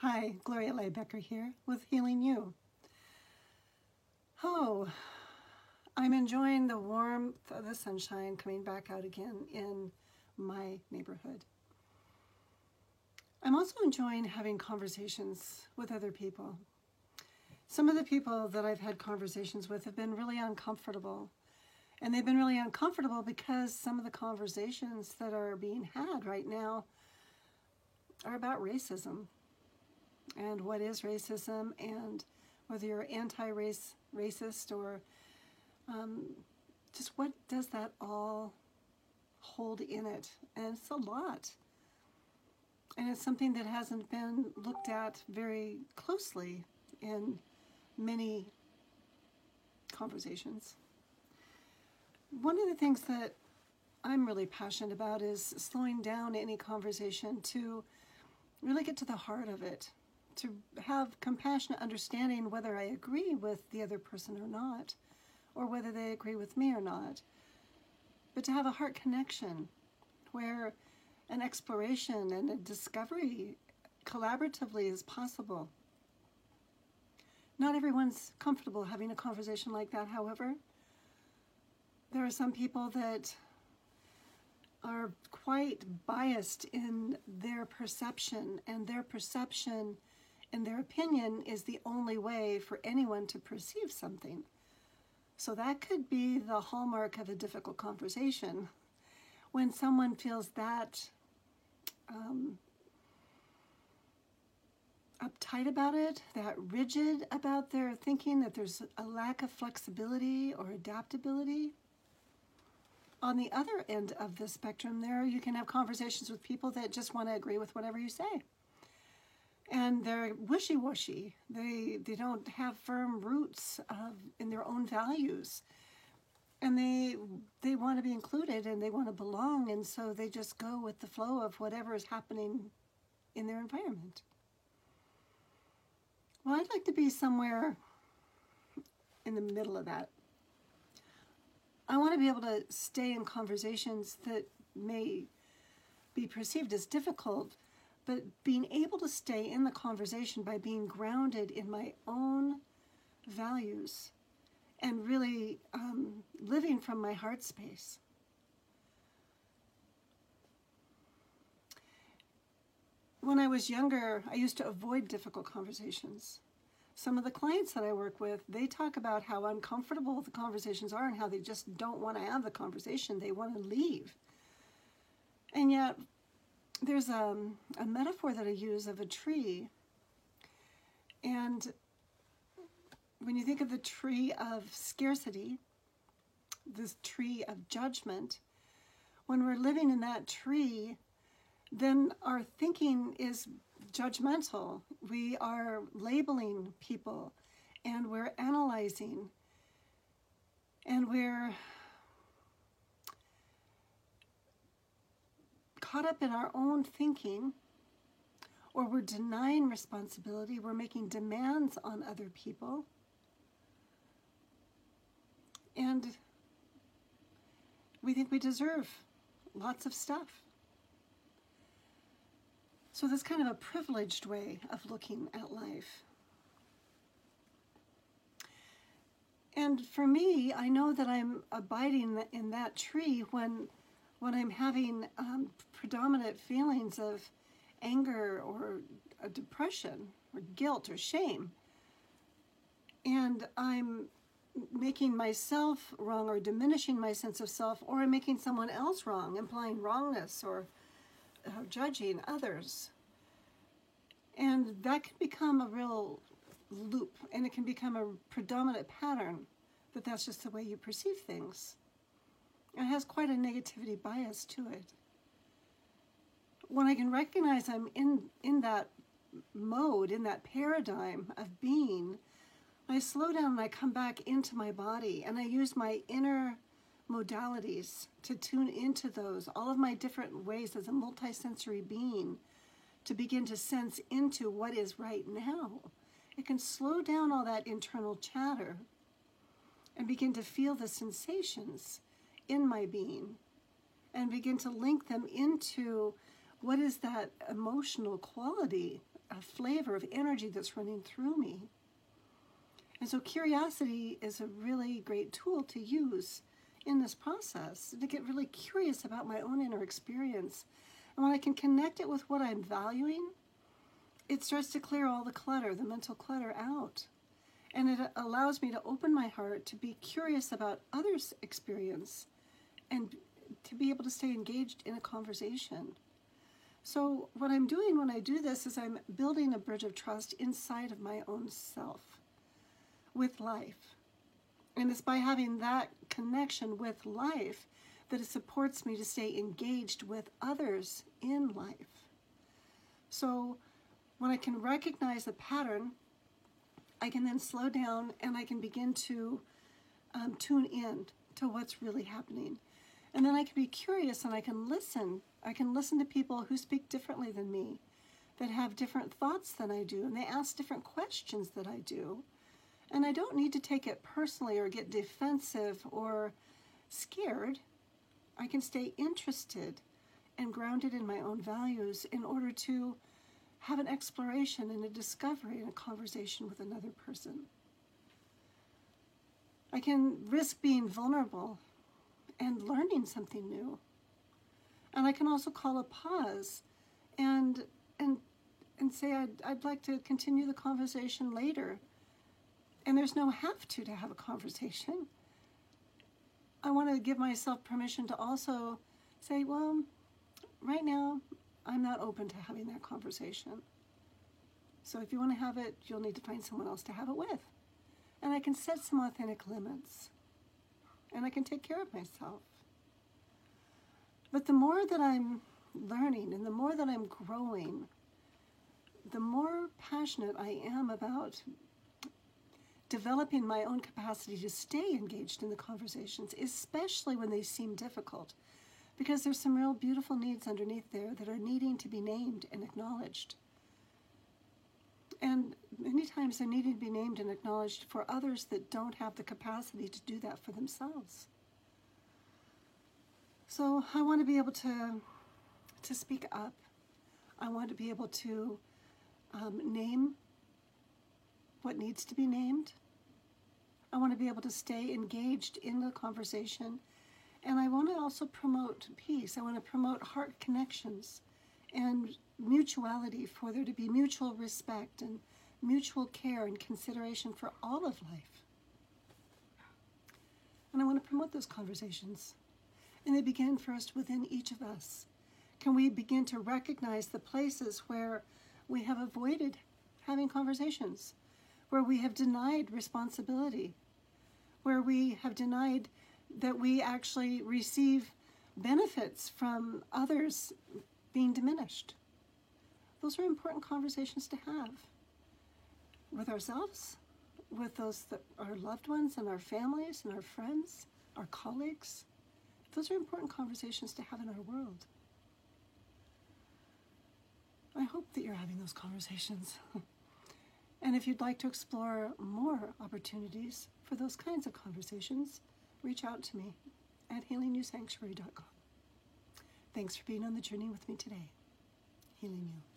Hi, Gloria Lybecker here with Healing You. Oh, I'm enjoying the warmth of the sunshine coming back out again in my neighborhood. I'm also enjoying having conversations with other people. Some of the people that I've had conversations with have been really uncomfortable. And they've been really uncomfortable because some of the conversations that are being had right now are about racism and what is racism and whether you're anti-race racist or um, just what does that all hold in it? And it's a lot. And it's something that hasn't been looked at very closely in many conversations. One of the things that I'm really passionate about is slowing down any conversation to really get to the heart of it to have compassionate understanding whether I agree with the other person or not, or whether they agree with me or not. But to have a heart connection where an exploration and a discovery collaboratively is possible. Not everyone's comfortable having a conversation like that, however. There are some people that are quite biased in their perception, and their perception and their opinion is the only way for anyone to perceive something. So that could be the hallmark of a difficult conversation. When someone feels that um, uptight about it, that rigid about their thinking, that there's a lack of flexibility or adaptability. On the other end of the spectrum, there you can have conversations with people that just want to agree with whatever you say and they're wishy-washy. They they don't have firm roots in their own values, and they they want to be included and they want to belong, and so they just go with the flow of whatever is happening in their environment. Well, I'd like to be somewhere in the middle of that. I want to be able to stay in conversations that may be perceived as difficult but being able to stay in the conversation by being grounded in my own values and really um, living from my heart space. When I was younger, I used to avoid difficult conversations. Some of the clients that I work with, they talk about how uncomfortable the conversations are and how they just don't want to have the conversation. They want to leave. And yet, there's a, um, a metaphor that I use of a tree. And when you think of the tree of scarcity, this tree of judgment, when we're living in that tree, then our thinking is judgmental. We are labeling people and we're analyzing and we're caught up in our own thinking or we're denying responsibility, we're making demands on other people. And we think we deserve lots of stuff. So that's kind of a privileged way of looking at life. And for me, I know that I'm abiding in that tree when when I'm having um, predominant feelings of anger or depression or guilt or shame, and I'm making myself wrong or diminishing my sense of self, or I'm making someone else wrong, implying wrongness or uh, judging others. And that can become a real loop and it can become a predominant pattern that that's just the way you perceive things. It has quite a negativity bias to it. When I can recognize I'm in, in that mode, in that paradigm of being, I slow down and I come back into my body and I use my inner modalities to tune into those, all of my different ways as a multisensory being to begin to sense into what is right now. It can slow down all that internal chatter and begin to feel the sensations in my being and begin to link them into what is that emotional quality, a flavor of energy that's running through me? And so curiosity is a really great tool to use in this process to get really curious about my own inner experience. And when I can connect it with what I'm valuing, it starts to clear all the clutter, the mental clutter out. And it allows me to open my heart to be curious about others' experience and to be able to stay engaged in a conversation. So, what I'm doing when I do this is I'm building a bridge of trust inside of my own self with life. And it's by having that connection with life that it supports me to stay engaged with others in life. So, when I can recognize the pattern, I can then slow down and I can begin to um, tune in to what's really happening. And then I can be curious and I can listen. I can listen to people who speak differently than me, that have different thoughts than I do, and they ask different questions that I do. And I don't need to take it personally or get defensive or scared. I can stay interested and grounded in my own values in order to have an exploration and a discovery and a conversation with another person. I can risk being vulnerable and learning something new. And I can also call a pause and and and say I'd, I'd like to continue the conversation later. And there's no have to to have a conversation. I want to give myself permission to also say, well, right now I'm not open to having that conversation. So if you want to have it, you'll need to find someone else to have it with. And I can set some authentic limits and I can take care of myself. But the more that I'm learning and the more that I'm growing, the more passionate I am about developing my own capacity to stay engaged in the conversations, especially when they seem difficult, because there's some real beautiful needs underneath there that are needing to be named and acknowledged. And many times they're needing to be named and acknowledged for others that don't have the capacity to do that for themselves. So I want to be able to to speak up. I want to be able to um, name what needs to be named. I want to be able to stay engaged in the conversation. And I want to also promote peace. I want to promote heart connections and mutuality, for there to be mutual respect and mutual care and consideration for all of life. And I want to promote those conversations. And they begin first within each of us. Can we begin to recognize the places where we have avoided having conversations, where we have denied responsibility, where we have denied that we actually receive benefits from others being diminished? Those are important conversations to have with ourselves, with those that our loved ones and our families and our friends, our colleagues. Those are important conversations to have in our world. I hope that you're having those conversations. and if you'd like to explore more opportunities for those kinds of conversations, reach out to me at healingyousanctuary.com. Thanks for being on the journey with me today. Healing you.